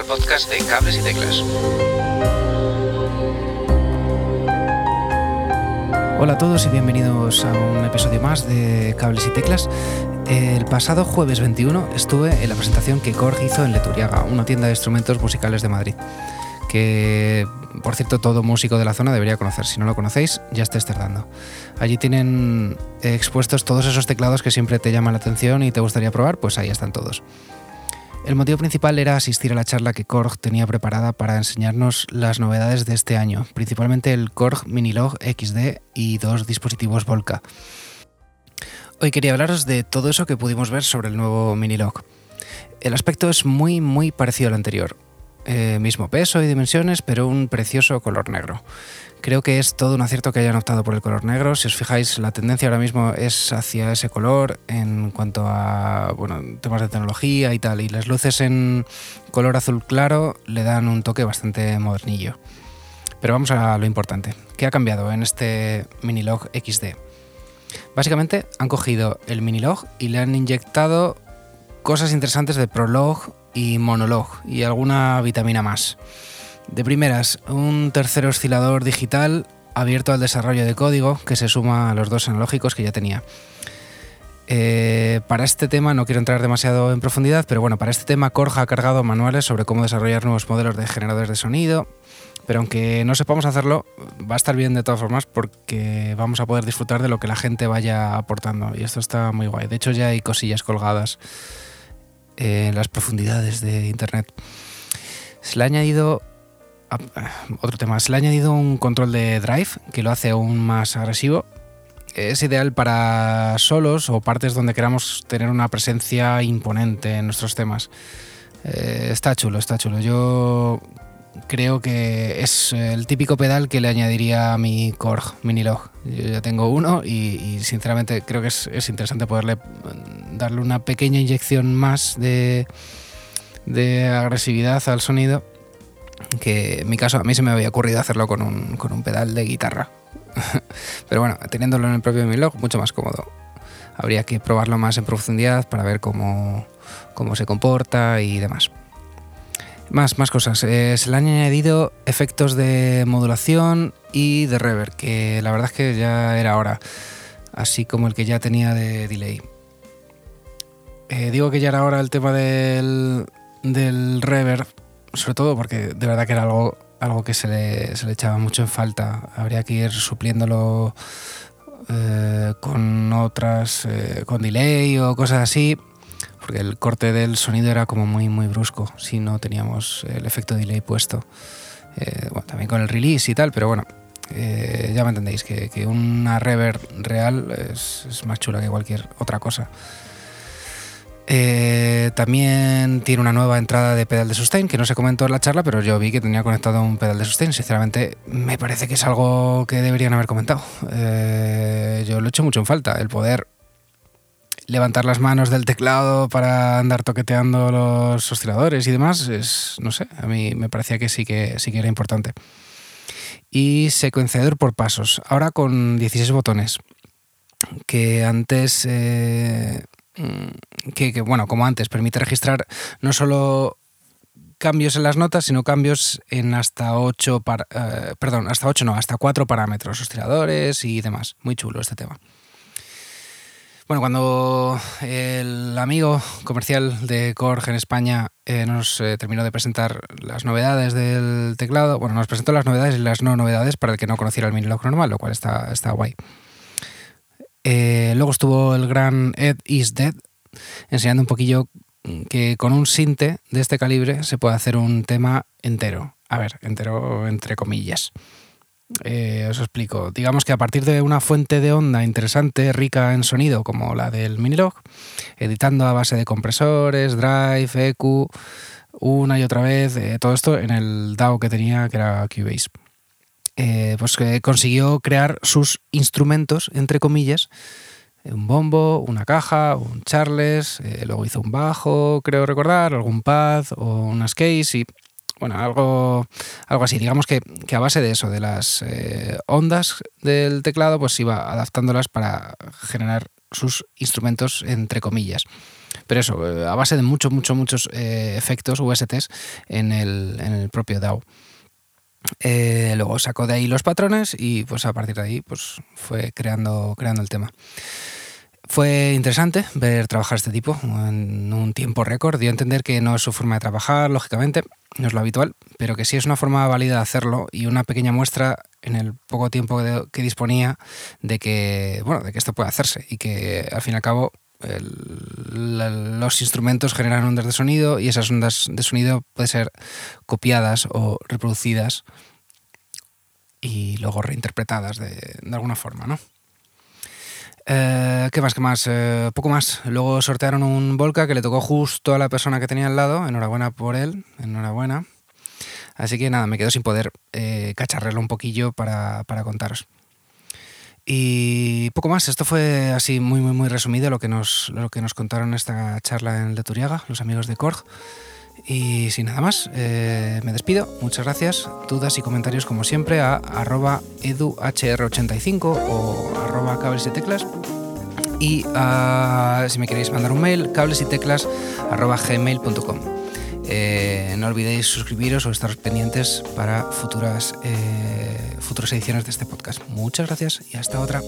al podcast de Cables y Teclas. Hola a todos y bienvenidos a un episodio más de Cables y Teclas. El pasado jueves 21 estuve en la presentación que Korg hizo en Leturiaga, una tienda de instrumentos musicales de Madrid, que por cierto todo músico de la zona debería conocer. Si no lo conocéis, ya estáis tardando. Allí tienen expuestos todos esos teclados que siempre te llaman la atención y te gustaría probar, pues ahí están todos. El motivo principal era asistir a la charla que Korg tenía preparada para enseñarnos las novedades de este año, principalmente el Korg Minilog XD y dos dispositivos Volca. Hoy quería hablaros de todo eso que pudimos ver sobre el nuevo Minilog. El aspecto es muy muy parecido al anterior. Eh, mismo peso y dimensiones, pero un precioso color negro. Creo que es todo un acierto que hayan optado por el color negro. Si os fijáis, la tendencia ahora mismo es hacia ese color en cuanto a bueno, temas de tecnología y tal. Y las luces en color azul claro le dan un toque bastante modernillo. Pero vamos a lo importante. ¿Qué ha cambiado en este Minilog XD? Básicamente han cogido el Minilog y le han inyectado cosas interesantes de Prolog y Monolog y alguna vitamina más. De primeras, un tercer oscilador digital abierto al desarrollo de código que se suma a los dos analógicos que ya tenía. Eh, para este tema no quiero entrar demasiado en profundidad, pero bueno, para este tema Korg ha cargado manuales sobre cómo desarrollar nuevos modelos de generadores de sonido, pero aunque no sepamos hacerlo, va a estar bien de todas formas porque vamos a poder disfrutar de lo que la gente vaya aportando y esto está muy guay. De hecho ya hay cosillas colgadas en las profundidades de Internet. Se le ha añadido otro tema, se le ha añadido un control de drive que lo hace aún más agresivo. Es ideal para solos o partes donde queramos tener una presencia imponente en nuestros temas. Eh, está chulo, está chulo. Yo creo que es el típico pedal que le añadiría a mi Korg Minilog. Yo ya tengo uno y, sinceramente creo que es, es, interesante poderle darle una pequeña inyección más de, de agresividad al sonido que en mi caso a mí se me había ocurrido hacerlo con un, con un pedal de guitarra. Pero bueno, teniéndolo en el propio Minilog, mucho más cómodo. Habría que probarlo más en profundidad para ver cómo, cómo se comporta y demás. Más, más cosas. Eh, se le han añadido efectos de modulación y de reverb, que la verdad es que ya era hora, así como el que ya tenía de delay. Eh, digo que ya era hora el tema del, del reverb, sobre todo porque de verdad que era algo, algo que se le, se le echaba mucho en falta. Habría que ir supliéndolo eh, con otras, con delay o cosas así, porque el corte del sonido era como muy, muy brusco si no teníamos el efecto delay puesto. Eh, también con el release y tal, pero bueno, eh, ya me entendéis, que, que una reverb real es, más chula que cualquier otra cosa. Eh, también tiene una nueva entrada de pedal de sustain que no se comentó en la charla, pero yo vi que tenía conectado un pedal de sustain. Sinceramente, me parece que es algo que deberían haber comentado. Yo lo he hecho mucho en falta, el poder levantar las manos del teclado para andar toqueteando los osciladores y demás. Es, no sé, a mí me parecía que sí que, sí que era importante. Y secuenciador por pasos, ahora con 16 botones que antes eh, que, que, bueno, como antes, permite registrar no solo cambios en las notas, sino cambios en hasta 8, par, eh, perdón, hasta 8 no, hasta 4 parámetros, osciladores y demás. Muy chulo este tema. Bueno, cuando el amigo comercial de Korg en España eh, nos eh, terminó de presentar las novedades del teclado, bueno, nos presentó las novedades y las no novedades para el que no conociera el Minilog normal, lo cual está, está guay. Eh, luego estuvo el gran Ed Is Dead, enseñando un poquillo que con un sinte de este calibre se puede hacer un tema entero. A ver, entero entre comillas. Eh, os explico. Digamos que a partir de una fuente de onda interesante, rica en sonido, como la del Minilog, editando a base de compresores, drive, EQ, una y otra vez, eh, todo esto en el DAO que tenía, que era Cubase eh, pues consiguió crear sus instrumentos, entre comillas, un bombo, una caja, un charles, luego hizo un bajo, creo recordar, algún pad o unas case y bueno, algo, algo así. Digamos que, que, a base de eso, de las eh, ondas del teclado, pues iba adaptándolas para generar sus instrumentos, entre comillas. pero eso, eh, a base de muchos, muchos, muchos eh, efectos USTs en el, en el propio DAO. Luego sacó de ahí los patrones y pues a partir de ahí pues fue creando, creando el tema. Fue interesante ver trabajar este tipo en un tiempo récord. Dio a entender que no es su forma de trabajar, lógicamente, no es lo habitual, pero que sí es una forma válida de hacerlo y una pequeña muestra en el poco tiempo que, disponía de que, bueno, de que esto puede hacerse y que al fin y al cabo los instrumentos generan ondas de sonido y esas ondas de sonido pueden ser copiadas o reproducidas y luego reinterpretadas de, de alguna forma, ¿no? Eh, ¿Qué más? ¿Qué más? Eh, poco más. Luego sortearon un Volca que le tocó justo a la persona que tenía al lado. Enhorabuena por él. Enhorabuena. Así que nada, me quedo sin poder eh, un poquillo para, contaros. Y poco más. Esto fue así muy, muy, muy resumido lo que nos, lo que nos contaron esta charla en Leturiaga, los amigos de Korg. Y sin nada más, eh, me despido. Muchas gracias. Dudas y comentarios como siempre a arroba eduhr85 o arroba cables y teclas. Y ah, si me queréis mandar un mail, cables y teclas gmail.com. Eh, no olvidéis suscribiros o estar pendientes para futuras, eh, futuras ediciones de este podcast. Muchas gracias y hasta otra.